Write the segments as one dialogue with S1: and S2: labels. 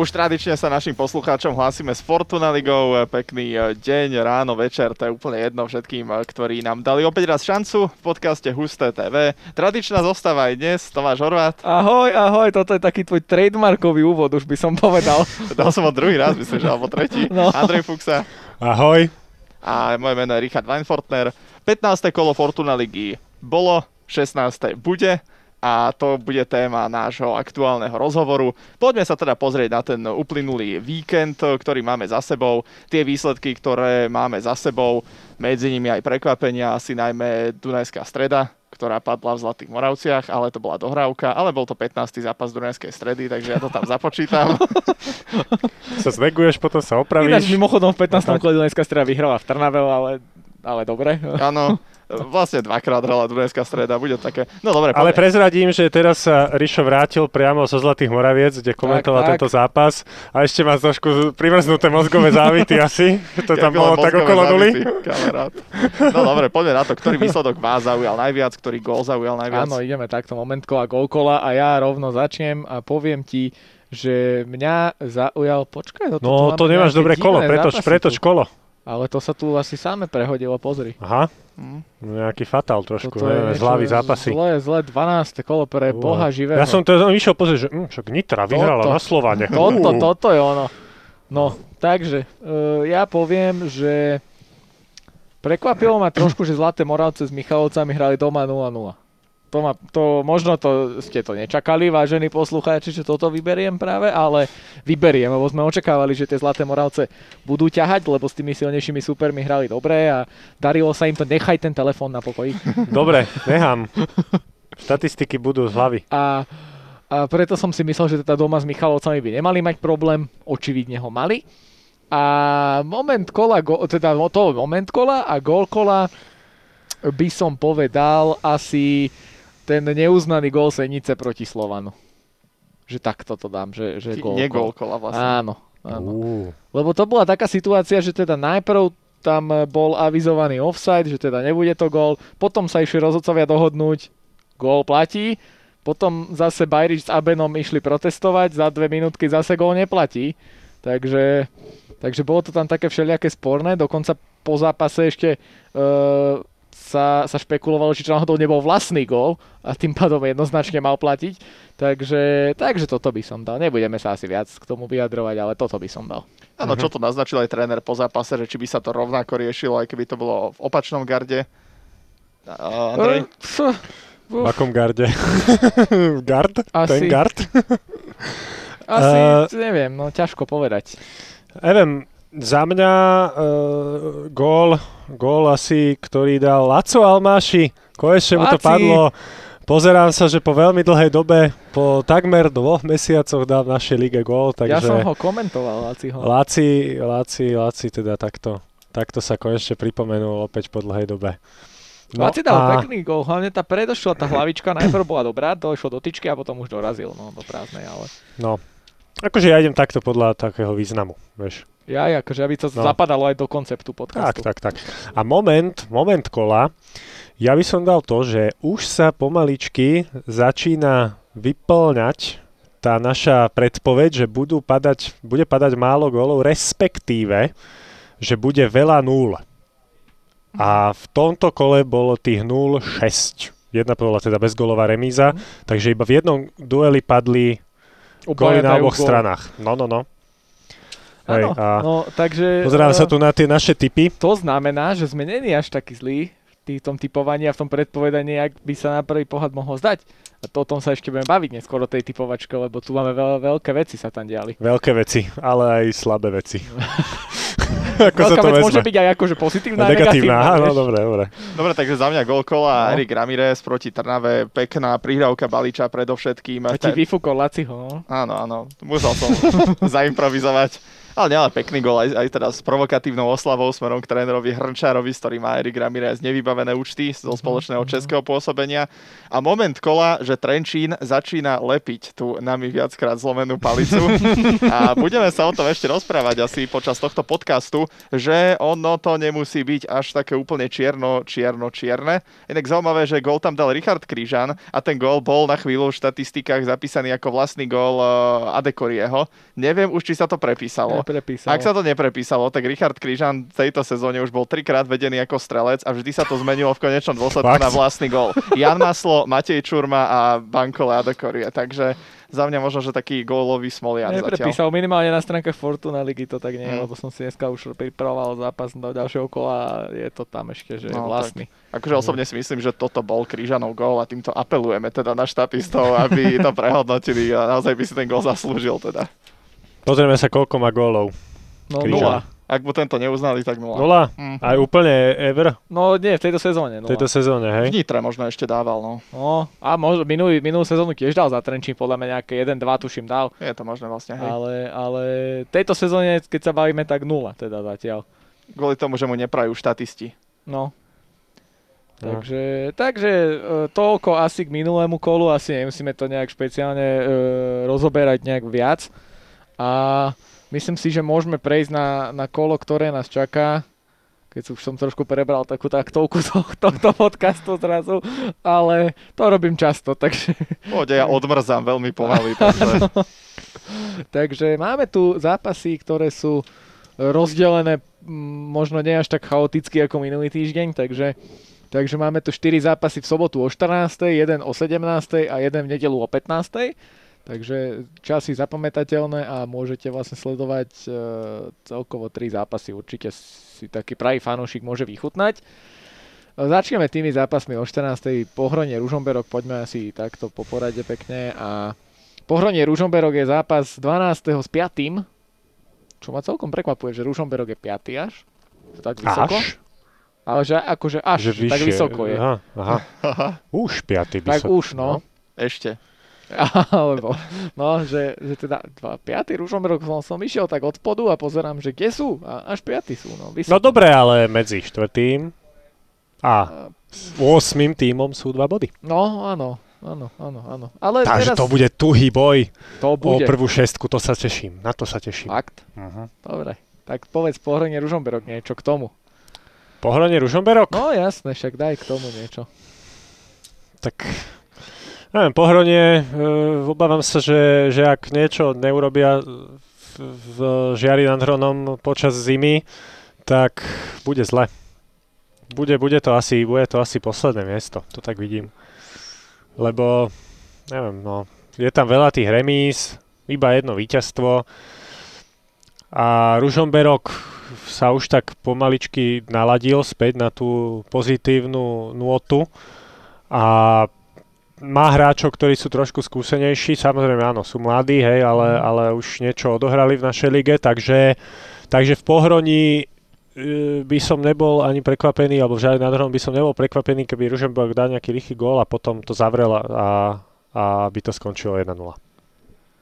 S1: Už tradične sa našim poslucháčom hlásime s Fortuna Ligou. Pekný e, deň, ráno, večer, to je úplne jedno všetkým, e, ktorí nám dali opäť raz šancu v podcaste Husté TV. Tradičná zostáva aj dnes, Tomáš Horvát.
S2: Ahoj, ahoj, toto je taký tvoj trademarkový úvod, už by som povedal.
S1: Dal som ho druhý raz, myslím, že alebo tretí. No. Andrej Fuxa.
S3: Ahoj.
S1: A moje meno je Richard Weinfortner. 15. kolo Fortuna Ligy bolo, 16. bude a to bude téma nášho aktuálneho rozhovoru. Poďme sa teda pozrieť na ten uplynulý víkend, ktorý máme za sebou, tie výsledky, ktoré máme za sebou, medzi nimi aj prekvapenia, asi najmä Dunajská streda, ktorá padla v Zlatých Moravciach, ale to bola dohrávka, ale bol to 15. zápas Dunajskej stredy, takže ja to tam započítam.
S3: sa zveguješ, potom sa opravíš.
S2: Ináč mimochodom v 15. kole Dunajská streda vyhrala v Trnave, ale, ale dobre.
S1: Áno, vlastne dvakrát hrala Dunajská streda, bude také, no dobre.
S3: Ale prezradím, že teraz sa Rišo vrátil priamo zo Zlatých Moraviec, kde komentoval tak, tento tak. zápas a ešte má trošku primrznuté mozgové závity asi, to tam bolo tak okolo nuly.
S1: No dobre, poďme na to, ktorý výsledok vás zaujal najviac, ktorý gól zaujal najviac.
S2: Áno, ideme takto, moment kola, gól kola a ja rovno začnem a poviem ti, že mňa zaujal, počkaj,
S3: toto No to nemáš dobré kolo, pretoč, pretoč kolo.
S2: Ale to sa tu asi sáme prehodilo, pozri.
S3: Aha. Mm. Nejaký fatal trošku, Toto neviem, z hlavy zápasy.
S2: Zle, zle, 12. kolo pre Ule. Boha živého.
S3: Ja som to išiel pozrieť, že hm, však Nitra vyhrala toto, na Slovane.
S2: Toto, toto je ono. No, takže, uh, ja poviem, že prekvapilo ma trošku, že Zlaté Moravce s Michalovcami hrali doma 0-0 to, ma, to možno to ste to nečakali, vážení poslucháči, že toto vyberiem práve, ale vyberiem, lebo sme očakávali, že tie Zlaté Moravce budú ťahať, lebo s tými silnejšími supermi hrali dobre a darilo sa im to, nechaj ten telefón na pokoji.
S3: Dobre, nechám. Štatistiky budú z hlavy.
S2: A, a preto som si myslel, že teda doma s Michalovcami by nemali mať problém, očividne ho mali. A moment kola, go, teda to moment kola a gol kola by som povedal asi ten neuznaný gól Senice proti Slovanu. Že takto to dám, že, že gól.
S1: kola vlastne.
S2: Áno, áno. Uh. Lebo to bola taká situácia, že teda najprv tam bol avizovaný offside, že teda nebude to gól, potom sa išli rozhodcovia dohodnúť, gól platí, potom zase Bajrič s Abenom išli protestovať, za dve minútky zase gól neplatí. Takže, takže bolo to tam také všelijaké sporné, dokonca po zápase ešte uh, sa, sa špekulovalo, či náhodou nebol vlastný gól a tým pádom jednoznačne mal platiť. Takže, takže toto by som dal. Nebudeme sa asi viac k tomu vyjadrovať, ale toto by som dal.
S1: Áno, čo mhm. to naznačil aj tréner po zápase, že či by sa to rovnako riešilo, aj keby to bolo v opačnom garde. Andrej? Uh,
S3: v akom garde? Gard?
S2: Asi,
S3: Ten gard?
S2: asi, uh, neviem, no ťažko povedať.
S3: Neviem, za mňa uh, gól, gól asi, ktorý dal Laco Almáši. Konečne mu to padlo. Pozerám sa, že po veľmi dlhej dobe, po takmer dvoch mesiacoch dal v našej lige gól. Takže
S2: ja som ho komentoval, Laci ho.
S3: Laci, Laci, Laci teda takto, takto sa konečne pripomenul opäť po dlhej dobe.
S2: No Laci dal a... pekný gól, hlavne tá predošla, tá hlavička najprv bola dobrá, došlo do tyčky a potom už dorazil no, do prázdnej, ale...
S3: No, akože ja idem takto podľa takého významu, vieš.
S2: Ja, akože aby to no. zapadalo aj do konceptu podcastu.
S3: Tak, tak, tak. A moment, moment kola, ja by som dal to, že už sa pomaličky začína vyplňať tá naša predpoveď, že budú padať, bude padať málo gólov, respektíve, že bude veľa nul. A v tomto kole bolo tých 0-6. Jedna bola teda bezgolová remíza, mm. takže iba v jednom dueli padli góly na oboch stranách. No, no, no.
S2: Hej, a no, takže...
S3: Pozerám uh, sa tu na tie naše typy.
S2: To znamená, že sme není až taký zlí v tom typovaní a v tom predpovedaní, ak by sa na prvý pohľad mohol zdať. A to o tom sa ešte budeme baviť neskôr o tej typovačke, lebo tu máme veľ, veľké veci sa tam diali.
S3: Veľké veci, ale aj slabé veci.
S2: ako Veľká sa to vec vezme. môže byť aj akože pozitívna a negatívna.
S3: negatívna no, dobre, dobre.
S1: Dobre, takže za mňa golkola no. Erik Ramirez proti Trnave, pekná prihrávka Baliča predovšetkým.
S2: A ti vyfúkol Laciho. No?
S1: Áno, áno, musel som zaimprovizovať. Ale nielen pekný gol, aj, aj teda s provokatívnou oslavou smerom k trénerovi Hrnčárovi, s ktorým má Erik Ramirez nevybavené účty zo spoločného českého pôsobenia. A moment kola, že Trenčín začína lepiť tú nami viackrát zlomenú palicu. A budeme sa o tom ešte rozprávať asi počas tohto podcastu, že ono to nemusí byť až také úplne čierno, čierno, čierne. Inak zaujímavé, že gol tam dal Richard Krížan a ten gol bol na chvíľu v štatistikách zapísaný ako vlastný gol uh, Adekorieho. Neviem už, či sa to prepísalo.
S2: Neprepísalo.
S1: Ak sa to neprepísalo, tak Richard Krížan v tejto sezóne už bol trikrát vedený ako strelec a vždy sa to zmenilo v konečnom dôsledku
S3: Fakt?
S1: na vlastný gol. Jan Maslo, Matej Čurma a Bankole Adekorie. Takže za mňa možno, že taký gólový smoliar zatiaľ.
S2: Neprepísal minimálne na stránkach Fortuna ligy to tak nie,
S1: Mm.
S2: lebo som si dneska už pripravoval zápas do ďalšieho kola a je to tam ešte, že
S1: No,
S2: vlastný.
S1: Akože osobne si myslím, že toto bol Krížanov gól a týmto apelujeme teda na štatistov, aby to prehodnotili a naozaj by si ten gól zaslúžil teda.
S3: Pozrieme sa, koľko má gólov.
S2: No
S3: Krížan.
S2: nula.
S1: Ak mu tento neuznali, tak nula.
S3: Nula?
S1: Mm.
S3: Aj úplne ever
S2: No nie, v tejto sezóne
S3: v
S2: nula.
S3: tejto sezóne,
S1: V
S3: hej?
S1: Nitre možno ešte dával, no.
S2: No, a možno minulý, minulú sezónu tiež dal za Trenčín, podľa mňa nejaké 1-2 tuším dal.
S1: Je to možné vlastne, hej.
S2: Ale, ale tejto sezóne, keď sa bavíme, tak nula teda zatiaľ.
S1: Kvôli tomu, že mu neprajú štatisti.
S2: No.
S3: No.
S2: Takže, takže e, toľko asi k minulému kolu, asi nemusíme to nejak špeciálne e, rozoberať nejak viac. A myslím si, že môžeme prejsť na, na kolo, ktoré nás čaká. Keď už som trošku prebral takú taktovku to, tohto podcastu zrazu, ale to robím často, takže,
S1: Pôjde, ja odmrzám veľmi pomaly, takže
S2: takže máme tu zápasy, ktoré sú rozdelené možno nie až tak chaoticky ako minulý týždeň, takže Takže máme tu 4 zápasy v sobotu o 14., jeden o 17. a jeden v nedelu o 15. Takže časy zapamätateľné a môžete vlastne sledovať e, celkovo 3 zápasy. Určite si taký pravý fanúšik môže vychutnať. E, Začneme tými zápasmi o 14. Pohronie Ružomberok, poďme asi takto po porade pekne. A Pohronie Ružomberok je zápas 12. s 5. Čo ma celkom prekvapuje, že Ružomberok je 5. až. Tak vysoko.
S3: Až?
S2: Ale že akože až,
S3: Že
S2: tak vysoko je.
S3: Aha, aha. Už piatý by
S2: Tak
S3: som...
S2: už, no.
S1: ešte.
S2: Alebo, no, že, že teda dva, piatý Ružomberok som, som išiel tak od spodu a pozerám, že kde sú? A až piatý sú, no.
S3: No dobre, ale medzi štvrtým a 8 tímom sú dva body.
S2: No, áno, áno, áno, áno. Ale
S3: Takže
S2: teraz
S3: to bude tuhý boj
S2: to
S3: o
S2: bude.
S3: prvú šestku, to sa teším. Na to sa teším.
S2: Fakt?
S3: Uh-huh.
S2: Dobre. Tak povedz pohranie Ružomberok niečo k tomu.
S3: Pohľadne Ružomberok?
S2: No jasné, však daj k tomu niečo.
S3: Tak neviem, pohronie, e, obávam sa, že, že ak niečo neurobia v, v žiari nad Hronom počas zimy, tak bude zle. Bude, bude, to asi, bude to asi posledné miesto, to tak vidím. Lebo, neviem, no, je tam veľa tých remíz, iba jedno víťazstvo a Ružomberok sa už tak pomaličky naladil späť na tú pozitívnu nôtu a má hráčov, ktorí sú trošku skúsenejší, samozrejme áno, sú mladí, hej, ale, ale už niečo odohrali v našej lige, takže, takže v Pohroní e, by som nebol ani prekvapený, alebo v nad by som nebol prekvapený, keby Ružomberok dal nejaký rýchly gól a potom to zavrel a, a by to skončilo 1-0.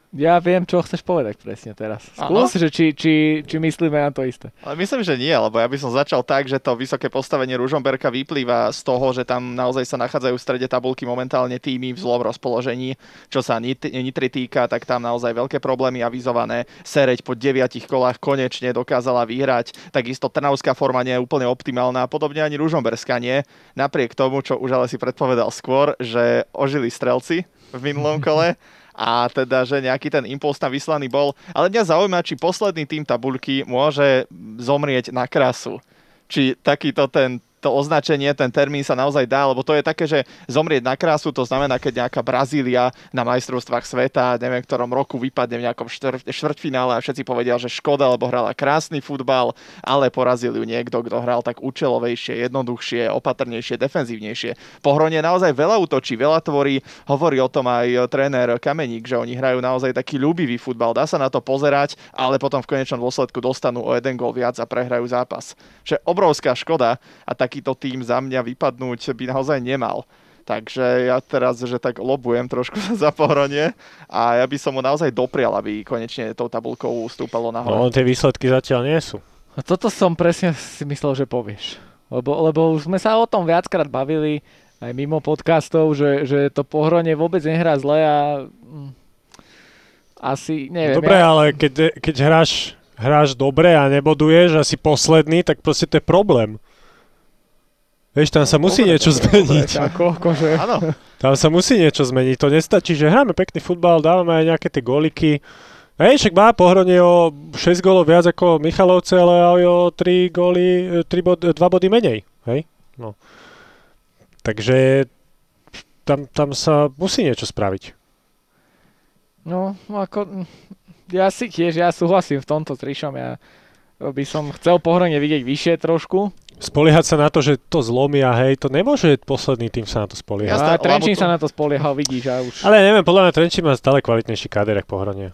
S2: Ja viem, čo chceš povedať presne teraz. Skús, že či, či, či myslíme na to isté.
S1: Ale myslím, že nie, lebo ja by som začal tak, že to vysoké postavenie Ružomberka vyplýva z toho, že tam naozaj sa nachádzajú v strede tabulky momentálne týmy v zlom rozpoložení. Čo sa Nit- Nitry týka, tak tam naozaj veľké problémy avizované. Sereď po deviatich kolách konečne dokázala vyhrať. Takisto Trnavská forma nie je úplne optimálna, podobne ani Ružomberská nie. Napriek tomu, čo už ale si predpovedal skôr, že ožili strelci v minulom kole a teda, že nejaký ten impuls tam vyslaný bol. Ale mňa zaujíma, či posledný tým tabuľky môže zomrieť na krasu. Či takýto ten to označenie, ten termín sa naozaj dá, lebo to je také, že zomrieť na krásu, to znamená, keď nejaká Brazília na majstrovstvách sveta, neviem, v ktorom roku vypadne v nejakom štvrťfinále a všetci povedia, že škoda, lebo hrala krásny futbal, ale porazil ju niekto, kto hral tak účelovejšie, jednoduchšie, opatrnejšie, defenzívnejšie. Pohronie naozaj veľa útočí, veľa tvorí, hovorí o tom aj tréner Kameník, že oni hrajú naozaj taký ľúbivý futbal, dá sa na to pozerať, ale potom v konečnom dôsledku dostanú o jeden gól viac a prehrajú zápas. Je obrovská škoda a takýto tým za mňa vypadnúť by naozaj nemal. Takže ja teraz, že tak lobujem trošku za pohronie a ja by som mu naozaj doprial, aby konečne tou tabulkou stúpalo nahore.
S3: No, tie výsledky zatiaľ nie sú.
S2: A toto som presne si myslel, že povieš. Lebo, lebo už sme sa o tom viackrát bavili aj mimo podcastov, že, že to pohronie vôbec nehrá zle a mm, asi, neviem.
S3: Dobre,
S2: ja...
S3: ale keď, keď hráš, hráš dobre a neboduješ a si posledný, tak proste to je problém. Vieš, tam sa
S1: No,
S3: musí
S1: dobre,
S3: niečo
S1: dobre,
S3: zmeniť.
S2: Tak, ako, akože,
S1: Áno,
S3: Tam sa musí niečo zmeniť. To nestačí, že hráme pekný futbal, dávame aj nejaké tie goliky. Hej, však má pohronie o 6 gólov viac ako Michalovce, ale aj o 3 góly, 3 bod, 2 body menej. Hej? No. Takže tam, tam sa musí niečo spraviť.
S2: no, ako, mm, ja si tiež, ja súhlasím v tomto s Trišom, ja by som chcel pohronie vidieť vyššie trošku.
S3: Spoliehať sa na to, že to zlomia, hej, to nemôže posledný tým sa na to spoliehať.
S1: Jasné,
S2: Trenčín
S1: to-
S2: sa na to spoliehal, vidíš, a už...
S3: Ale neviem, podľa mňa Trenčín má stále kvalitnejší káder, ako pohronie.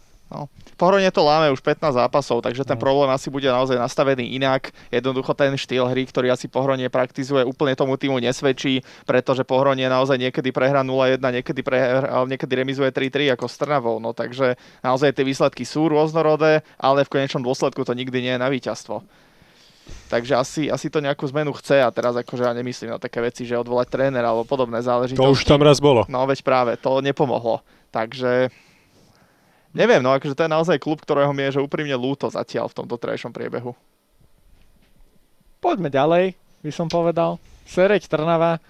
S1: pohronie to láme už 15 zápasov, takže ten
S3: No.
S1: problém asi bude naozaj nastavený inak. Jednoducho ten štýl hry, ktorý asi pohronie praktizuje, úplne tomu týmu nesvedčí, pretože pohronie naozaj niekedy prehrá 0-1, niekedy, prehrá, niekedy remizuje 3-3 ako s Trnavou. No takže naozaj tie výsledky sú rôznorodé, ale v konečnom dôsledku to nikdy nie je na víťazstvo. Takže asi, asi to nejakú zmenu chce a teraz akože ja nemyslím na také veci, že odvolať trénera alebo podobné záležitosti.
S3: To už tam raz bolo.
S1: No veď práve, to nepomohlo. Takže neviem, no akože to je naozaj klub, ktorého mi je že úprimne lúto zatiaľ v tomto trajšom priebehu.
S2: Poďme ďalej, by som povedal. Sereď Trnava,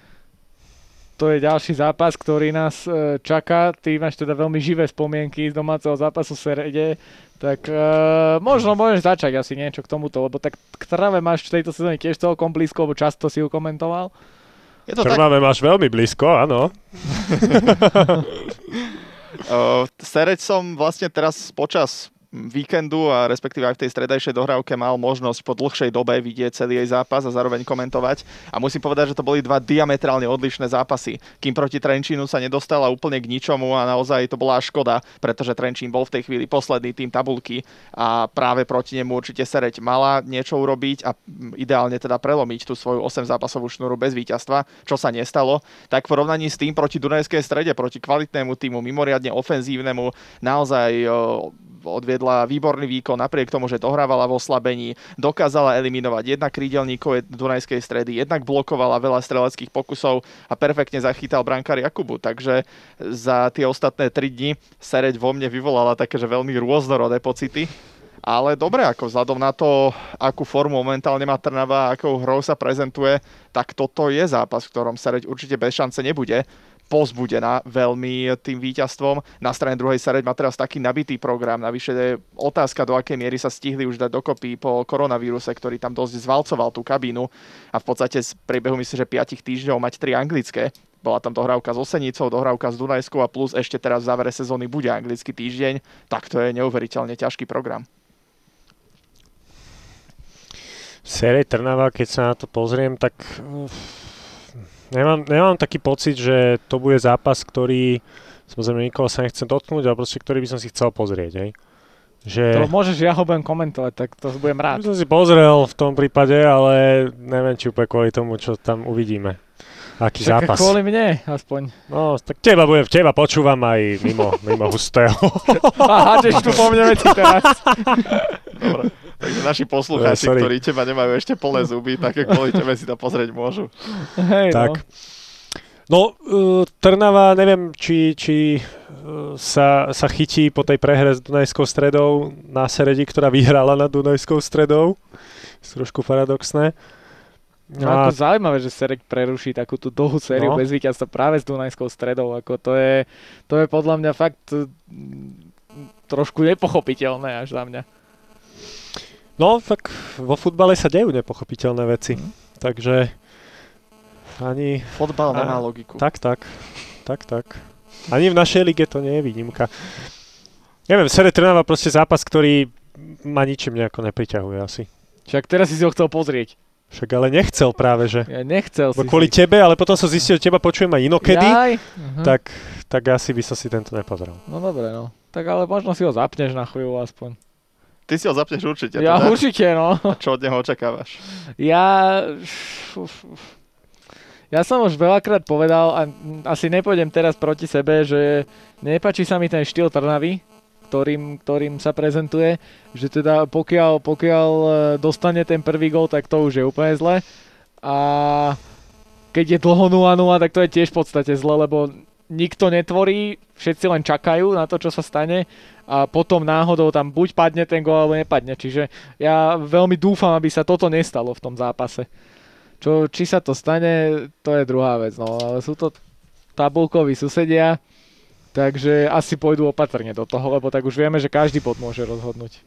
S2: to je ďalší zápas, ktorý nás e, čaká. Ty máš teda veľmi živé spomienky z domáceho zápasu Serede, tak e, možno môžeš začať asi niečo k tomuto, lebo tak k Trnave máš v tejto sezóne tiež celkom blízko, lebo často si ju komentoval.
S1: Je to tak,
S3: Trnave máš veľmi blízko, áno.
S1: uh, Sereď som vlastne teraz počas víkendu a respektíve aj v tej stredajšej dohrávke mal možnosť po dlhšej dobe vidieť celý jej zápas a zároveň komentovať. A musím povedať, že to boli dva diametrálne odlišné zápasy. Kým proti Trenčínu sa nedostala úplne k ničomu a naozaj to bola škoda, pretože Trenčín bol v tej chvíli posledný tým tabulky a práve proti nemu určite Sereď mala niečo urobiť a ideálne teda prelomiť tú svoju 8 zápasovú šnúru bez víťazstva, čo sa nestalo. Tak v porovnaní s tým proti Dunajskej strede, proti kvalitnému týmu, mimoriadne ofenzívnemu, naozaj odviedla výborný výkon napriek tomu, že dohrávala v oslabení, dokázala eliminovať jednak krídelníkov Dunajskej stredy, jednak blokovala veľa streleckých pokusov a perfektne zachytal brankár Jakubu. Takže za tie ostatné 3 dni Sereď vo mne vyvolala také, veľmi rôznorodé pocity. Ale dobre, ako vzhľadom na to, akú formu momentálne má Trnava a akou hrou sa prezentuje, tak toto je zápas, v ktorom Sereď určite bez šance nebude pozbudená veľmi tým víťazstvom. Na strane druhej Sereď má teraz taký nabitý program, navyše je otázka, do akej miery sa stihli už dať dokopy po koronavíruse, ktorý tam dosť zvalcoval tú kabínu a v podstate z priebehu myslím, že 5 týždňov mať tri anglické. Bola tam dohrávka s Osenicou, dohrávka s Dunajskou a plus ešte teraz v závere sezóny bude anglický týždeň, tak to je neuveriteľne ťažký program.
S3: Série Trnava, keď sa na to pozriem, tak nemám, nemám taký pocit, že to bude zápas, ktorý samozrejme nikoho sa nechcem dotknúť, ale proste ktorý by som si chcel pozrieť. Hej. Že...
S2: To môžeš, ja ho budem komentovať, tak to budem
S3: By
S2: rád.
S3: som si pozrel v tom prípade, ale neviem, či úplne kvôli tomu, čo tam uvidíme. Aký
S2: Však
S3: zápas.
S2: kvôli mne, aspoň.
S3: No, tak teba, budem, teba počúvam aj mimo, mimo hustého.
S2: A hádžeš tu po mne veci teraz.
S1: Dobre. Takže naši poslucháči,
S3: Eh, sorry.
S1: ktorí teba nemajú ešte plné zuby, tak kvôli tebe si to pozrieť môžu.
S2: Hej,
S3: tak.
S2: No.
S3: No, uh, Trnava, neviem, či, či uh, sa, sa chytí po tej prehre s Dunajskou stredou na Seredi, ktorá vyhrala nad Dunajskou stredou. Je trošku paradoxné.
S2: No, ako zaujímavé, že Serek preruší takú tú dlhú sériu
S3: No.
S2: bez víťazstva práve s Dunajskou stredou. Ako to, je, to je podľa mňa fakt mm, trošku nepochopiteľné až za mňa.
S3: No, tak vo futbale sa dejú nepochopiteľné veci.
S2: Mhm.
S3: Takže ani...
S1: Fotbal
S3: A-
S1: nemá logiku.
S3: Tak, tak. Tak, tak. Ani v našej lige to nie je výnimka. Neviem, Sere Trnava proste zápas, ktorý ma ničím nejako nepriťahuje asi.
S2: Však teraz si si ho chcel pozrieť.
S3: Však ale nechcel práve, že.
S2: Ja nechcel
S3: Bo
S2: si
S3: kvôli
S2: si...
S3: tebe, ale potom som zistil, že teba počujem aj inokedy,
S2: Jaj? Mhm.
S3: tak, tak asi by som si tento nepozrel.
S2: No dobre, no. Tak ale možno si ho zapneš na chvíľu aspoň.
S1: Ty si ho zapneš určite.
S2: Ja
S1: teda.
S2: určite, no.
S1: Čo od neho očakávaš?
S2: Ja... ja som už veľakrát povedal a asi nepôjdem teraz proti sebe, že nepáči sa mi ten štýl Trnavy, ktorým, ktorým sa prezentuje, že teda pokiaľ, pokiaľ e, dostane ten prvý gol, tak to už je úplne zle. A keď je dlho 0-0, tak to je tiež v podstate zle, lebo nikto netvorí, všetci len čakajú na to, čo sa stane a potom náhodou tam buď padne ten gol, alebo nepadne. Čiže ja veľmi dúfam, aby sa toto nestalo v tom zápase. Čo, či sa to stane, to je druhá vec. No, ale sú to tabulkoví susedia, takže asi pôjdu opatrne do toho, lebo tak už vieme, že každý bod môže rozhodnúť.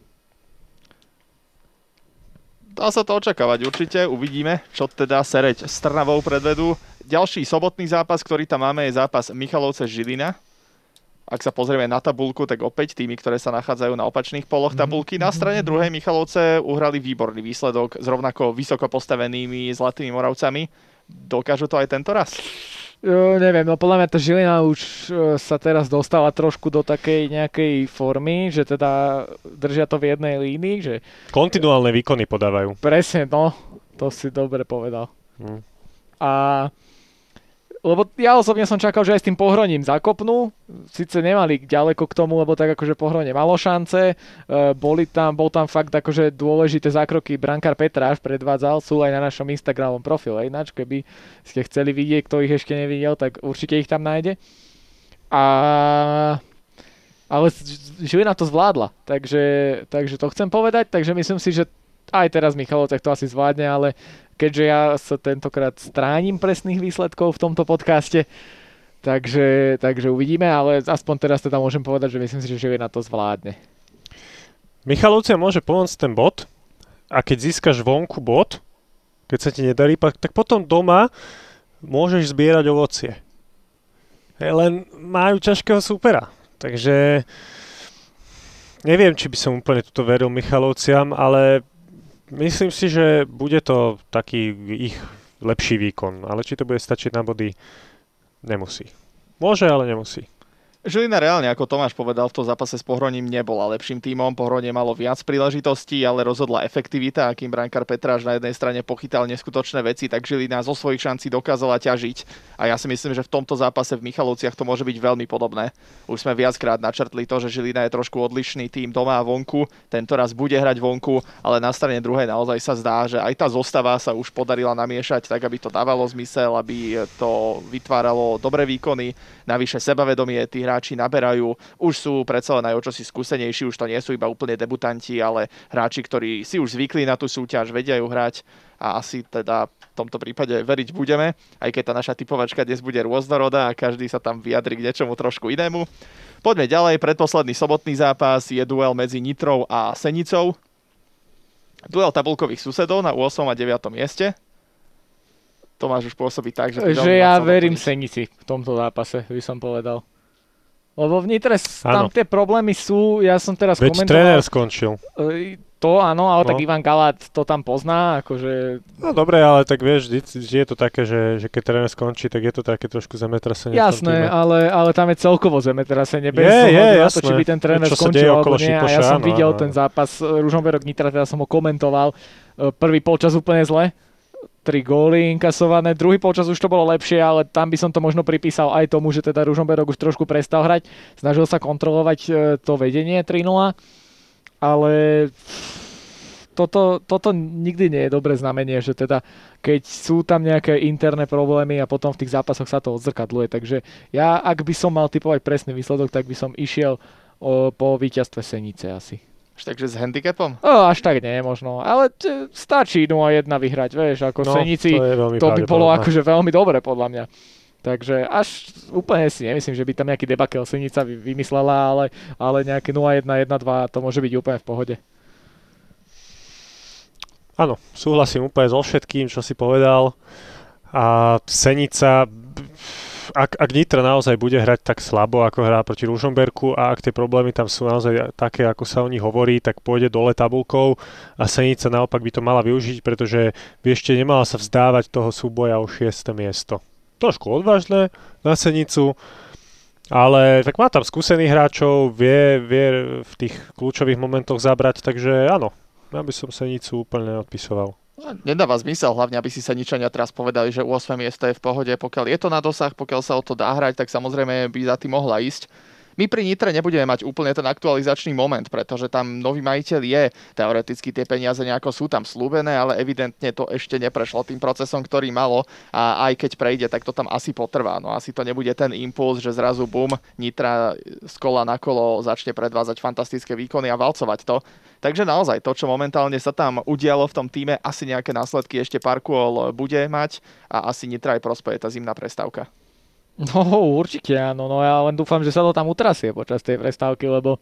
S1: Dá sa to očakávať určite, uvidíme, čo teda Sereď s Trnavou predvedú. Ďalší sobotný zápas, ktorý tam máme, je zápas Michalovce Žilina. Ak sa pozrieme na tabulku, tak opäť tými, ktoré sa nachádzajú na opačných poloch mhm. tabulky. Na strane druhej Michalovce uhrali výborný výsledok s rovnako vysoko postavenými Zlatými Moravcami. Dokážu to aj tento raz?
S2: Jo, neviem, no podľa mňa tá Žilina už uh, sa teraz dostala trošku do takej nejakej formy, že teda držia to v jednej línii, že...
S3: Kontinuálne výkony podávajú.
S2: Presne, no, to si dobre povedal.
S3: Hmm.
S2: A lebo ja osobne som čakal, že aj s tým pohroním zakopnú. Sice nemali ďaleko k tomu, lebo tak akože pohronie malo šance. E, boli tam, bol tam fakt akože dôležité zákroky. Brankár Petráš predvádzal, sú aj na našom Instagramom profile. Ináč, keby ste chceli vidieť, kto ich ešte nevidel, tak určite ich tam nájde. A ale Žilina to zvládla, takže, takže to chcem povedať, takže myslím si, že aj teraz Michalovcech to asi zvládne, ale keďže ja sa tentokrát stránim presných výsledkov v tomto podcaste, takže, takže uvidíme, ale aspoň teraz teda môžem povedať, že myslím si, že Žilina to zvládne.
S3: Michalovcia môže pomôcť ten bod a keď získaš vonku bod, keď sa ti nedarí, tak potom doma môžeš zbierať ovocie. Len majú ťažkého supera. Takže neviem, či by som úplne tuto veril Michalovciam, ale Myslím si, že bude to taký ich lepší výkon, ale či to bude stačiť na body, nemusí. Môže, ale nemusí.
S1: Žilina reálne, ako Tomáš povedal, v tom zápase s Pohroním nebola lepším tímom. Pohronie malo viac príležitostí, ale rozhodla efektivita, akým brankár Petráš na jednej strane pochytal neskutočné veci, tak Žilina zo svojich šancí dokázala ťažiť. A ja si myslím, že v tomto zápase v Michalovciach to môže byť veľmi podobné. Už sme viackrát načrtli to, že Žilina je trošku odlišný tým doma a vonku. Tento raz bude hrať vonku, ale na strane druhej naozaj sa zdá, že aj tá zostava sa už podarila namiešať tak, aby to dávalo zmysel, aby to vytváralo dobré výkony. Navyše sebavedomie tých hráči naberajú, už sú predsa len aj o čosi skúsenejší, už to nie sú iba úplne debutanti, ale hráči, ktorí si už zvykli na tú súťaž, vedia ju hrať a asi teda v tomto prípade veriť budeme, aj keď tá naša typovačka dnes bude rôznorodá a každý sa tam vyjadri k niečomu trošku inému. Poďme ďalej, predposledný sobotný zápas je duel medzi Nitrou a Senicou. Duel tabulkových susedov na 8 a 9 mieste. Tomáš už pôsobí tak, že...
S2: Že ja verím Senici v tomto zápase, by som povedal. Lebo v Nitre tam tie problémy sú, ja som teraz
S3: Veď komentoval... tréner skončil.
S2: E, to áno, ale no. tak Ivan Galát to tam pozná, akože...
S3: No dobre, ale tak vieš, vždy, vždy je to také, že, že keď tréner skončí, tak je to také trošku zemetrasenie.
S2: Jasné, ale, ale tam je celkovo zemetrasenie, bez je, je, na to, či by ten tréner skončil alebo nie. A ja som áno, videl áno. ten zápas Ružomberok Nitra, teda som ho komentoval. E, prvý polčas úplne zle, tri góly inkasované. Druhý polčas už to bolo lepšie, ale tam by som to možno pripísal aj tomu, že teda Ružomberok už trošku prestal hrať. Snažil sa kontrolovať e, to vedenie 3-0, ale toto, toto nikdy nie je dobré znamenie, že teda keď sú tam nejaké interné problémy a potom v tých zápasoch sa to odzrkadluje. Takže ja, ak by som mal typovať presný výsledok, tak by som išiel o, po víťazstve Senice asi.
S1: Až takže s handicapom?
S2: O, až tak nie, možno. Ale t- stačí 0-1 vyhrať, vieš, ako no, Senici. To, to by bolo akože veľmi dobre, podľa mňa. Takže až úplne si nemyslím, že by tam nejaký debakel Senica vymyslela, ale, ale nejaké 0-1, 1-2 to môže byť úplne v pohode.
S3: Áno, súhlasím úplne so všetkým, čo si povedal. A Senica ak, ak Nitra naozaj bude hrať tak slabo, ako hrá proti Ružomberku a ak tie problémy tam sú naozaj také, ako sa o nich hovorí, tak pôjde dole tabulkou a Senica naopak by to mala využiť, pretože by ešte nemala sa vzdávať toho súboja o 6. miesto. Trošku odvážne na Senicu, ale tak má tam skúsených hráčov, vie, vie v tých kľúčových momentoch zabrať, takže áno, ja by som Senicu úplne odpisoval.
S1: No, nedáva zmysel, hlavne aby si sa ničania teraz povedali, že 8 miesto je v pohode. Pokiaľ je to na dosah, pokiaľ sa o to dá hrať, tak samozrejme by za tým mohla ísť. My pri Nitre nebudeme mať úplne ten aktualizačný moment, pretože tam nový majiteľ je. Teoreticky tie peniaze nejako sú tam slúbené, ale evidentne to ešte neprešlo tým procesom, ktorý malo a aj keď prejde, tak to tam asi potrvá. No asi to nebude ten impuls, že zrazu bum, Nitra z kola na kolo začne predvázať fantastické výkony a valcovať to. Takže naozaj to, čo momentálne sa tam udialo v tom týme, asi nejaké následky ešte Parkuol bude mať a asi Nitra aj prospeje tá zimná prestávka.
S2: No určite áno, no ja len dúfam, že sa to tam utrasie počas tej prestávky, lebo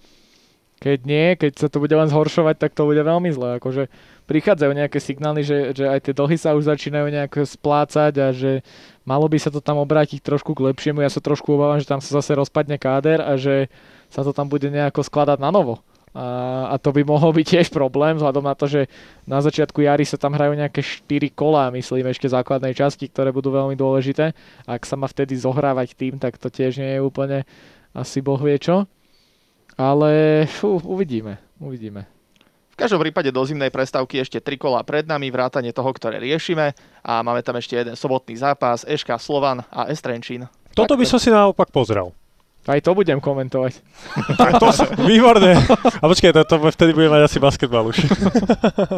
S2: keď nie, keď sa to bude len zhoršovať, tak to bude veľmi zle. Akože prichádzajú nejaké signály, že, že aj tie dlhy sa už začínajú nejak splácať a že malo by sa to tam obrátiť trošku k lepšiemu. Ja sa trošku obávam, že tam sa zase rozpadne káder a že sa to tam bude nejako skladať na novo. A, a to by mohol byť tiež problém, vzhľadom na to, že na začiatku jary sa tam hrajú nejaké 4 kola, myslím, ešte základnej časti, ktoré budú veľmi dôležité. Ak sa má vtedy zohrávať tým, tak to tiež nie je úplne asi boh vie čo. Ale fú, uvidíme, uvidíme.
S1: V každom prípade do zimnej prestávky ešte tri kola pred nami, vrátanie toho, ktoré riešime a máme tam ešte jeden sobotný zápas, Eška Slovan a Estrenčín.
S3: Toto by som si naopak pozrel.
S2: Aj to budem komentovať.
S3: to, výborné. A počkaj, to, to vtedy budem mať asi basketbal už.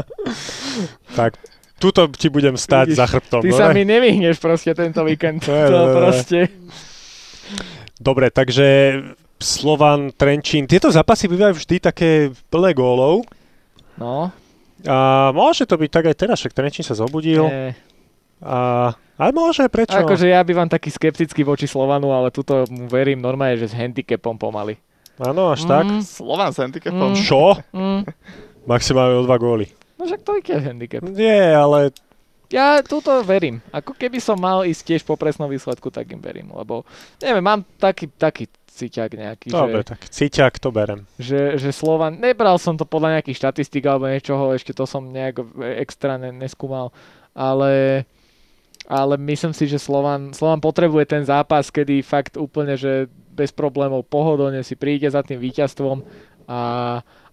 S3: tak, tuto ti budem stať Vidíš, za chrbtom.
S2: Ty
S3: dobre?
S2: sa mi nevyhneš proste tento víkend. to, to proste.
S3: Dobre, takže Slovan, Trenčín, tieto zápasy bývajú vždy také plné gólov.
S2: No.
S3: A môže to byť tak aj teraz, však Trenčín sa zobudil. Nie. A ale môže, prečo?
S2: Akože ja bývam taký skeptický voči Slovanu, ale tuto mu verím normálne, že s handicapom pomaly.
S3: Áno, až mm. tak?
S1: Slovan s handicapom?
S3: Mm. Čo? Mm. Maximálne o dva góly.
S2: No však to je handicap.
S3: Nie, ale...
S2: Ja túto verím. Ako keby som mal ísť tiež po presnom výsledku, tak im verím. Lebo, neviem, mám taký, taký cíťak nejaký.
S3: Dobre, že, tak cíťak to berem.
S2: Že, že Slovan, nebral som to podľa nejakých štatistík alebo niečoho, ešte to som nejak extra ne, neskúmal, ale ale myslím si, že Slovan, Slovan potrebuje ten zápas, kedy fakt úplne, že bez problémov pohodlne si príde za tým víťazstvom a,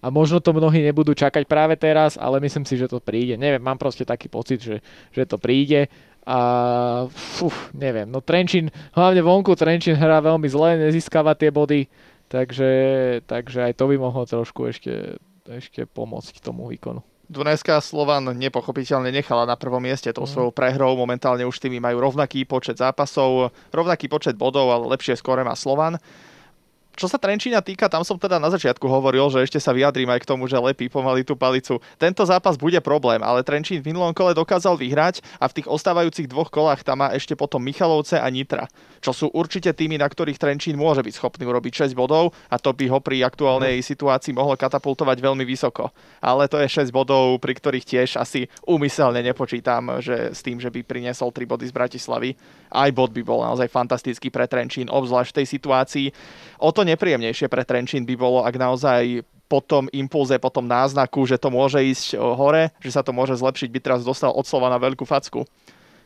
S2: a možno to mnohí nebudú čakať práve teraz, ale myslím si, že to príde. Neviem, mám proste taký pocit, že, že to príde a fuf, neviem, no Trenčín, hlavne vonku Trenčín hrá veľmi zle, nezískava tie body, takže, takže aj to by mohlo trošku ešte, ešte pomôcť tomu výkonu.
S1: Dunajská Slovan nepochopiteľne nechala na prvom mieste tou mm. svojou prehrou. Momentálne už tými majú rovnaký počet zápasov, rovnaký počet bodov, ale lepšie skore má Slovan. Čo sa Trenčína týka, tam som teda na začiatku hovoril, že ešte sa vyjadrím aj k tomu, že lepí pomaly tú palicu. Tento zápas bude problém, ale Trenčín v minulom kole dokázal vyhrať a v tých ostávajúcich dvoch kolách tam má ešte potom Michalovce a Nitra, čo sú určite tými, na ktorých Trenčín môže byť schopný urobiť 6 bodov a to by ho pri aktuálnej situácii mohlo katapultovať veľmi vysoko. Ale to je 6 bodov, pri ktorých tiež asi úmyselne nepočítam, že s tým, že by priniesol 3 body z Bratislavy. Aj bod by bol naozaj fantastický pre Trenčín, obzvlášť v tej situácii. O to nepríjemnejšie pre Trenčín by bolo, ak naozaj po tom impulze, po tom náznaku, že to môže ísť hore, že sa to môže zlepšiť, by teraz dostal od slova na veľkú facku.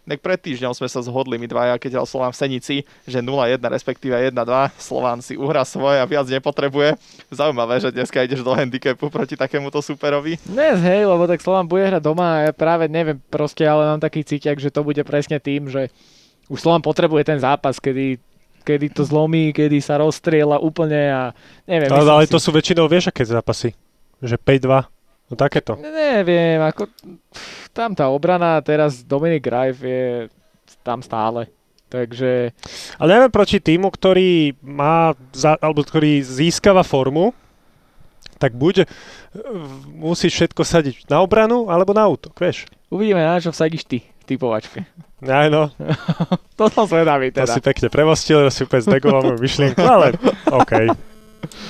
S1: Tak pred týždňom sme sa zhodli my dvaja, keď hral Slován v Senici, že 0-1 respektíve 1-2. Slován si uhra svoje a viac nepotrebuje. Zaujímavé, že dneska ideš do handicapu proti takémuto superovi.
S2: Dnes, hej, lebo tak Slován bude hrať doma a ja práve neviem proste, ale mám taký cítiak, že to bude presne tým, že už Slován potrebuje ten zápas, kedy kedy to zlomí, kedy sa rozstriela úplne a neviem.
S3: Ale, ale si... to sú väčšinou, vieš, aké zápasy? Že 5-2, no takéto.
S2: Neviem, ako tam tá obrana, teraz Dominik Greif je tam stále. Takže...
S3: Ale neviem proti týmu, ktorý má, alebo ktorý získava formu, tak buď musíš všetko sadiť na obranu, alebo na útok, vieš.
S2: Uvidíme, na čo vsadíš ty typovačke.
S3: Aj no.
S2: to som zvedavý teda.
S3: To si pekne premostil, si úplne zdegoval moju myšlienku, ale OK.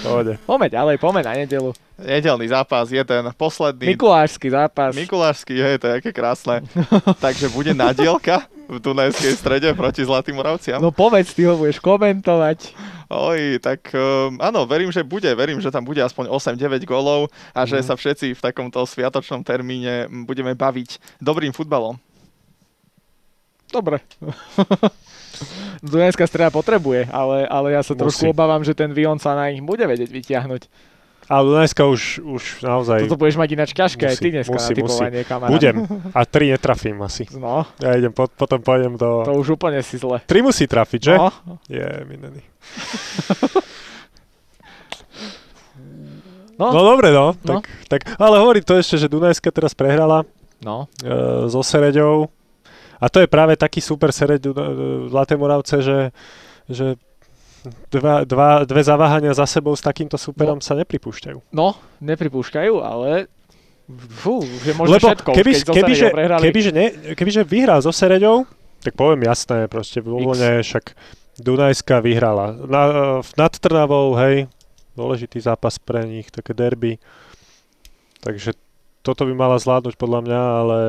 S3: Pohode.
S2: Pomeď ďalej, pomeď na nedelu.
S1: Nedelný zápas, jeden, posledný.
S2: Mikulášsky zápas.
S1: Mikulášsky, hej, to je aké krásne. Takže bude nadielka v Dunajskej strede proti Zlatým Moravciam.
S2: No povedz, ty ho budeš komentovať.
S1: Oj, tak um, áno, verím, že bude. Verím, že tam bude aspoň 8-9 golov a že mm. sa všetci v takomto sviatočnom termíne budeme baviť dobrým futbalom.
S2: Dobre. Dunajská streda potrebuje, ale, ale ja sa trošku Musí. obávam, že ten Vion sa na nich bude vedieť vyťahnuť.
S3: Ale Dunajska už, už naozaj...
S2: Toto budeš mať ináč ťažké aj ty dneska
S3: musí,
S2: na typovanie, kamarát.
S3: Budem. A tri netrafím asi.
S2: No,
S3: Ja idem, po, potom pôjdem do...
S2: to už úplne si zle.
S3: Tri musí trafiť, že?
S2: No,
S3: Je, minený.
S2: no,
S3: No dobre, no.
S2: No.
S3: Tak, tak, ale hovorí to ešte, že Dunajska teraz prehrala
S2: no.
S3: e, so Sereďou. A to je práve taký super Sereď e, Zlaté Moravce, že, že dva, dva, dve zaváhania za sebou s takýmto superom sa nepripúšťajú.
S2: No, nepripúšťajú, ale fú, že možno
S3: Lebo
S2: všetko,
S3: keby,
S2: keď
S3: keby, že,
S2: prehrali.
S3: kebyže, ne, kebyže vyhral so Sereďou, tak poviem jasné, proste voľne však Dunajska vyhrala. Na, e, nad Trnavou, hej, dôležitý zápas pre nich, také derby. Takže toto by mala zvládnuť podľa mňa, ale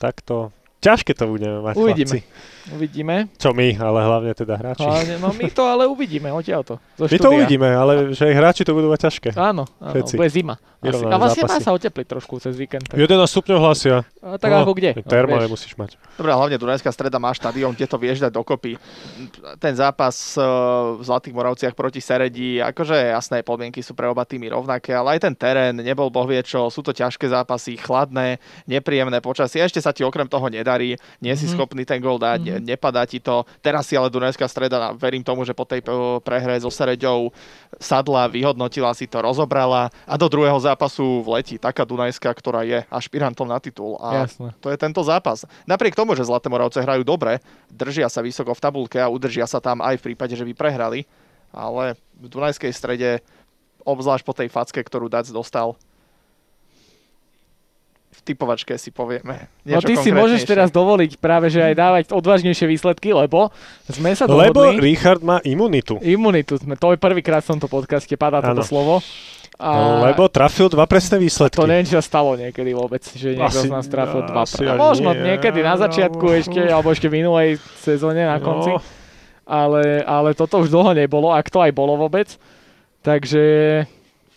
S3: takto ťažké to budeme mať.
S2: Uvidíme.
S3: Chlapci.
S2: Uvidíme.
S3: Čo my, ale hlavne teda hráči.
S2: Hlavne, no my to ale uvidíme, odtiaľto. Zo
S3: My to
S2: štúdia.
S3: uvidíme, ale že hráči to budú mať ťažké.
S2: Áno, áno,
S3: Všetci.
S2: bude zima. Asi. A vlastne má sa otepliť trošku cez víkend. Tak,
S3: 11 stupňov hlasia.
S2: a tak
S3: No,
S2: ako kde?
S3: Termo
S2: vieš.
S3: nemusíš mať.
S1: Dobre, hlavne Dunajská streda má štadión, kde to vieš dať dokopy. Ten zápas uh, v Zlatých Moravciach proti Seredi, akože jasné, podmienky sú pre oba týmy rovnaké, ale aj ten terén, nebol boh vie čo, sú to ťažké zápasy, chladné, nepríjemné počasie, ešte sa ti okrem toho nedarí, nie si
S2: Mhm.
S1: schopný ten gol dať,
S2: Mhm.
S1: nepadá ti to. Teraz si ale Dunajská streda, verím tomu, že po tej eh, prehre so Sereďou sadla, vyhodnotila si to, rozobrala a do druhého zápasu vletí taká Dunajská, ktorá je ašpirantom na titul. A
S2: Jasné.
S1: to je tento zápas. Napriek tomu, že Zlaté Moravce hrajú dobre, držia sa vysoko v tabulke a udržia sa tam aj v prípade, že by prehrali, ale v Dunajskej strede, obzvlášť po tej facke, ktorú Dac dostal, typovačke si povieme.
S2: No
S1: niečo
S2: ty si môžeš teraz dovoliť práve, že aj dávať odvážnejšie výsledky, lebo sme sa
S3: Lebo
S2: dohodli...
S3: Richard má imunitu.
S2: Imunitu sme, to je prvýkrát v tomto podcaste, padá toto
S3: Áno.
S2: slovo. A
S3: No, lebo trafil dva presné výsledky.
S2: to neviem, či sa stalo niekedy vôbec, že niekto
S3: Asi-
S2: z nás trafil dva.
S3: asi
S2: Pre...
S3: ani
S2: Možno
S3: nie.
S2: niekedy na začiatku ešte, alebo ešte v minulej sezóne na konci.
S3: No,
S2: ale, ale toto už dlho nebolo, ak to aj bolo vôbec. Takže,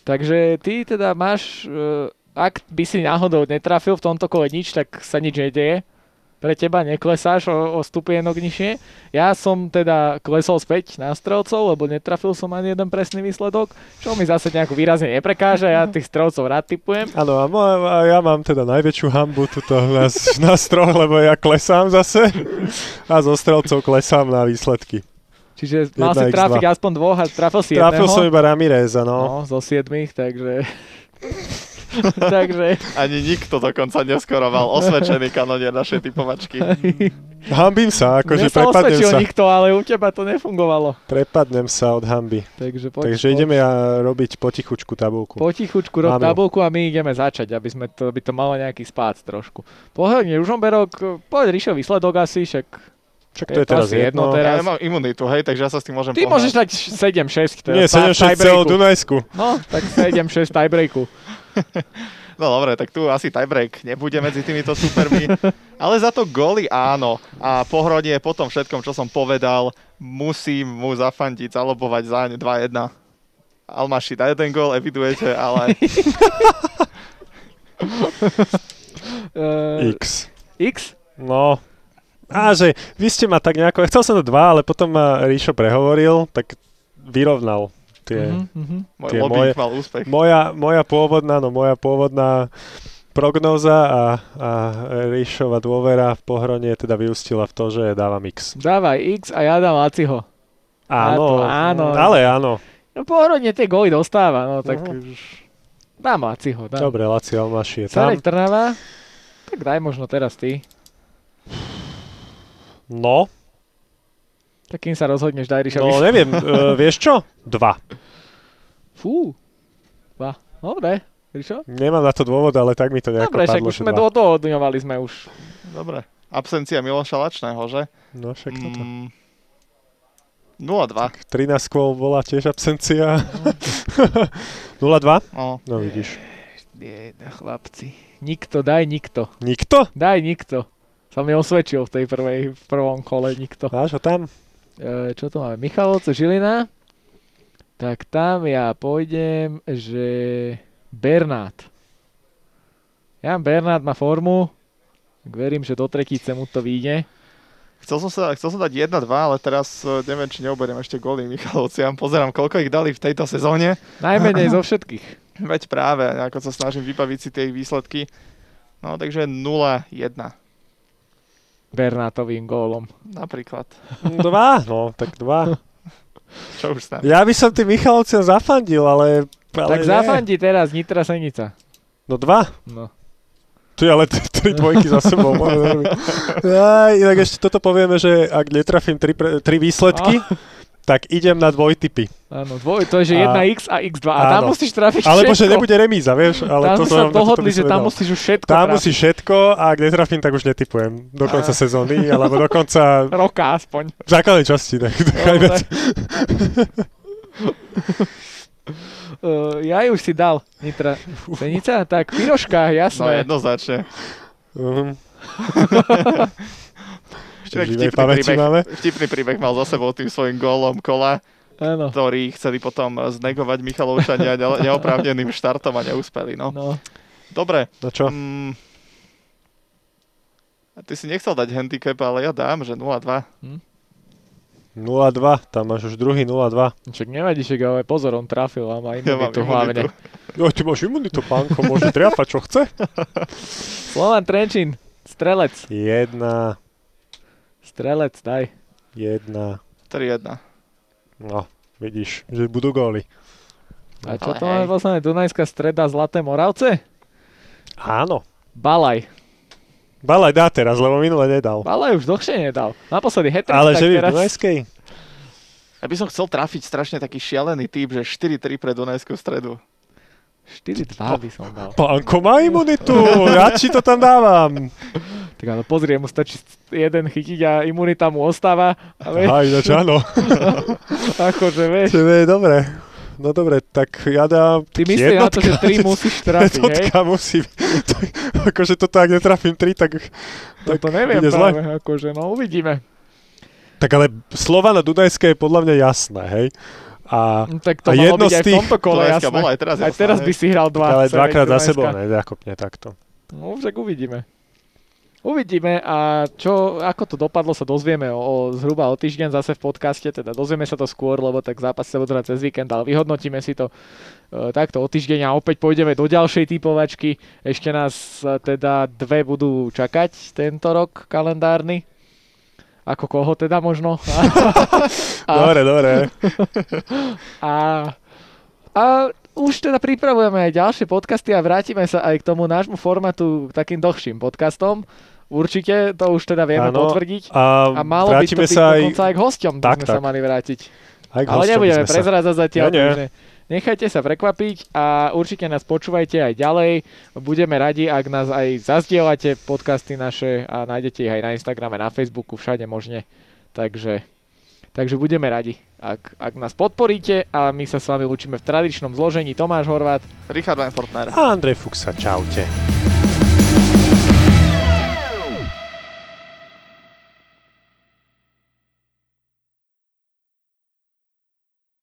S2: takže ty teda máš, eh, ak by si náhodou netrafil v tomto kole nič, tak sa nič nedeje. Pre teba neklesáš o, o stupienok nižšie. Ja som teda klesol späť na strelcov, lebo netrafil som ani jeden presný výsledok, čo mi zase nejako výrazne neprekáža. Ja tých strelcov rád typujem.
S3: Áno, a, a ja mám teda najväčšiu hambu tuto na, na stroh, lebo ja klesám zase a zo strelcov klesám na výsledky.
S2: Čiže mal si
S3: 1x2.
S2: trafiť aspoň dvoch a trafil si
S3: Trafil
S2: jedného.
S3: som iba Ramireza, no.
S2: No, zo siedmých, takže... takže...
S1: Ani nikto dokonca neskoroval osvedčený kanonier našej typovačky.
S3: Hambím sa, akože
S2: Mne
S3: prepadnem sa.
S2: nikto, ale u teba to nefungovalo.
S3: Prepadnem sa od hamby.
S2: Takže, poď,
S3: Takže ideme ja robiť potichučku tabulku.
S2: Potichučku rob
S3: Máme.
S2: tabulku a my ideme začať, aby sme to, by to malo nejaký spác trošku. Pohodne, Ružomberok, poď Ríšo výsledok asi, však
S3: Však
S2: je
S3: to je
S2: to
S3: teraz
S2: jedno
S3: jedno.
S2: teraz.
S1: Ja nemám imunitu, hej, takže ja sa s tým môžem
S2: ty
S1: pohnať.
S2: môžeš dať 7-6 teraz.
S3: Nie, 7-6 celú Dunajsku.
S2: No, tak 7-6 tiebreaku.
S1: No dobre, tak tu asi tiebreak nebude medzi týmito supermi, ale za to góly áno. A pohrodie po tom všetkom, čo som povedal, musím mu zafandiť, zalobovať zaň 2-1. Almaši dá jeden gól, evidujete, ale
S2: Uh,
S3: X.
S2: X?
S3: No. A že vy ste ma tak nejako, chcel som to dva, ale potom ma Ríšo prehovoril, tak vyrovnal tie.
S2: Mhm, mhm.
S1: môj
S3: Tie moje-
S1: mal úspech.
S3: Moja, moja pôvodná, no moja pôvodná prognóza a, a Ríšova dôvera v pohronie teda vyústila v to, že dávam X.
S2: Dávaj X a ja dám Laciho.
S3: Áno,
S2: áno.
S3: ale áno.
S2: No pohodne tie góly dostáva, no tak už dám Laciho. Dám.
S3: Dobre, Laci Almaši je tam.
S2: Sarek Trnava, tak daj možno teraz ty.
S3: No,
S2: Tak kým sa rozhodneš, daj Ríša
S3: no neviem, uh, vieš čo? Dva.
S2: Fú. Dva. Dobre. Ríšo?
S3: Nemám na to dôvod, ale tak mi to nejako
S2: Dobre, však
S3: padlo,
S2: už sme
S3: dva.
S2: dohodňovali sme už.
S1: Dobre. Absencia Miloša Lačného, že?
S3: No však toto.
S1: Mm, 0-2.
S3: 13 kôl bola tiež absencia. 0-2?
S1: No,
S3: No vidíš.
S2: Nie, chlapci. Nikto, daj nikto.
S3: Nikto?
S2: Daj nikto. Sa mi osvedčil v tej prvej, v prvom kole nikto.
S3: Máš ho tam?
S2: E, čo tu máme? Michalovce, Žilina. Tak tam ja pôjdem, že Bernát. Ja Bernát má formu. Tak verím, že do tretice mu to vyjde.
S1: Chcel som, sa, chcel som dať 1-2, ale teraz eh, neviem, či neoberiem ešte góly Michalovciam. Pozerám, koľko ich dali v tejto sezóne.
S2: Najmenej zo všetkých.
S1: Veď práve, ako sa snažím vybaviť si tie ich výsledky. No, takže 0-1
S2: Bernátovým gólom.
S1: napríklad.
S3: Dva, no, tak dva.
S1: Čo už tam?
S3: Ja by som tým Michalovciam zafandil, ale... ale
S2: tak
S3: nie.
S2: zafandi teraz Nitra Senica.
S3: No dva.
S2: No.
S3: Tu je ale t- tri dvojky za sebou. Aj, inak ešte toto povieme, že ak netrafím tri, pre, tri výsledky, tak idem na dvojtypy.
S2: Áno, dvoj, to je, že
S3: A-
S2: 1x a x2. A tam
S3: áno.
S2: musíš trafiť
S3: Alebo
S2: všetko.
S3: že nebude remíza, vieš? Ale
S2: tam
S3: to
S2: sa dohodli, že tam musíš už všetko
S3: Tam
S2: trafiť.
S3: musí všetko a ak netrafím, tak už netypujem. Do konca
S1: A.
S3: sezóny, alebo do konca
S2: Roka aspoň.
S3: základnej časti. Tak,
S2: Dobre. Uh, ja už si dal, Nitra. Senica? Tak, Piroška,
S1: No
S2: jasné.
S1: jednoznačne.
S3: uh-huh. Ešte
S1: Inak
S3: živej
S1: vtipný príbeh,
S3: máme.
S1: vtipný príbeh mal za sebou tým svojim gólom kola,
S2: Áno.
S1: ktorý chceli potom znegovať Michalovčania ne- neoprávneným štartom a neúspeli. No.
S2: No.
S1: Dobre.
S3: No čo?
S1: Mm, ty si nechcel dať handicap, ale ja dám, že 0-2.
S3: 0-2, tam máš už druhý 0-2.
S2: Však nevadí, však ale pozor, on trafil a má
S1: Ja
S2: imunitu hlavne.
S1: imunitu.
S3: Jo, ty máš imunitu, pánko, môže triafať, čo chce.
S2: Slovan Trenčín, strelec.
S3: Jedna,
S2: Strelec, daj.
S3: jedna.
S1: 3-1.
S3: No, vidíš, že budú góly.
S2: A čo
S1: Ale
S2: to máme posledné? Dunajská streda Zlaté Moravce?
S3: Áno.
S2: Balaj.
S3: Balaj dá teraz, lebo minule nedal.
S2: Balaj už dlhšie nedal. Naposledy hat
S3: Ale že by v
S2: teraz...
S3: Dunajskej?
S1: Ja by som chcel trafiť strašne taký šialený typ, že 4-3 pre Dunajskú stredu.
S2: 4-2 by som dal.
S3: Pánko má imunitu, radši to tam dávam.
S2: Tak ale pozri, mu stačí jeden chytiť a imunita mu ostáva. A vieš,
S3: Aha, ináč áno.
S2: akože vieš.
S3: To je dobre. No dobre, tak ja dám...
S2: Ty myslíš na to, že 3 musíš trafiť, hej?
S3: Jednotka musí... tak, akože toto, ak netrafím 3, tak...
S2: No
S3: tak
S2: to neviem
S3: ide zle.
S2: práve, akože, no uvidíme.
S3: Tak ale slova na Dunajskej je podľa mňa jasné, hej? A,
S2: No, tak to
S3: A jedno
S2: byť
S3: z
S2: aj v
S3: tých-
S2: tomto kole, jasné.
S1: bola aj teraz
S2: Aj
S1: jasná,
S2: teraz
S1: hej.
S2: by si hral dva.
S3: ale dvakrát za sebou, nezakopne takto.
S2: No však uvidíme. Uvidíme a čo, ako to dopadlo sa dozvieme o, o zhruba o týždeň zase v podcaste, teda dozvieme sa to skôr, lebo tak zápas sa hrať cez víkend, ale vyhodnotíme si to e, takto o týždeň a opäť pôjdeme do ďalšej typovačky. Ešte nás e, teda dve budú čakať tento rok kalendárny. Ako koho teda možno? A-
S3: Dobre, dobre.
S2: a, a už teda pripravujeme aj ďalšie podcasty a vrátime sa aj k tomu nášmu formátu, takým dlhším podcastom. Určite, to už teda vieme
S3: Áno.
S2: potvrdiť.
S3: A,
S2: A malo by to byť
S3: sa aj...
S2: dokonca aj k hosťom, by
S3: Tak,
S2: sme sa
S3: tak.
S2: mali vrátiť.
S3: aj k
S2: Ale nebudeme
S3: sme sa-
S2: prezrádzať zatiaľ,
S3: nie.
S2: takže nechajte sa prekvapiť a určite nás počúvajte aj ďalej. Budeme radi, ak nás aj zazdielate podcasty naše a nájdete ich aj na Instagrame, na Facebooku, všade možne. Takže, takže budeme radi, ak, ak nás podporíte a my sa s vami učíme v tradičnom zložení. Tomáš Horvát,
S1: Richard Van Fortner.
S3: A Andrej Fuxa, čaute.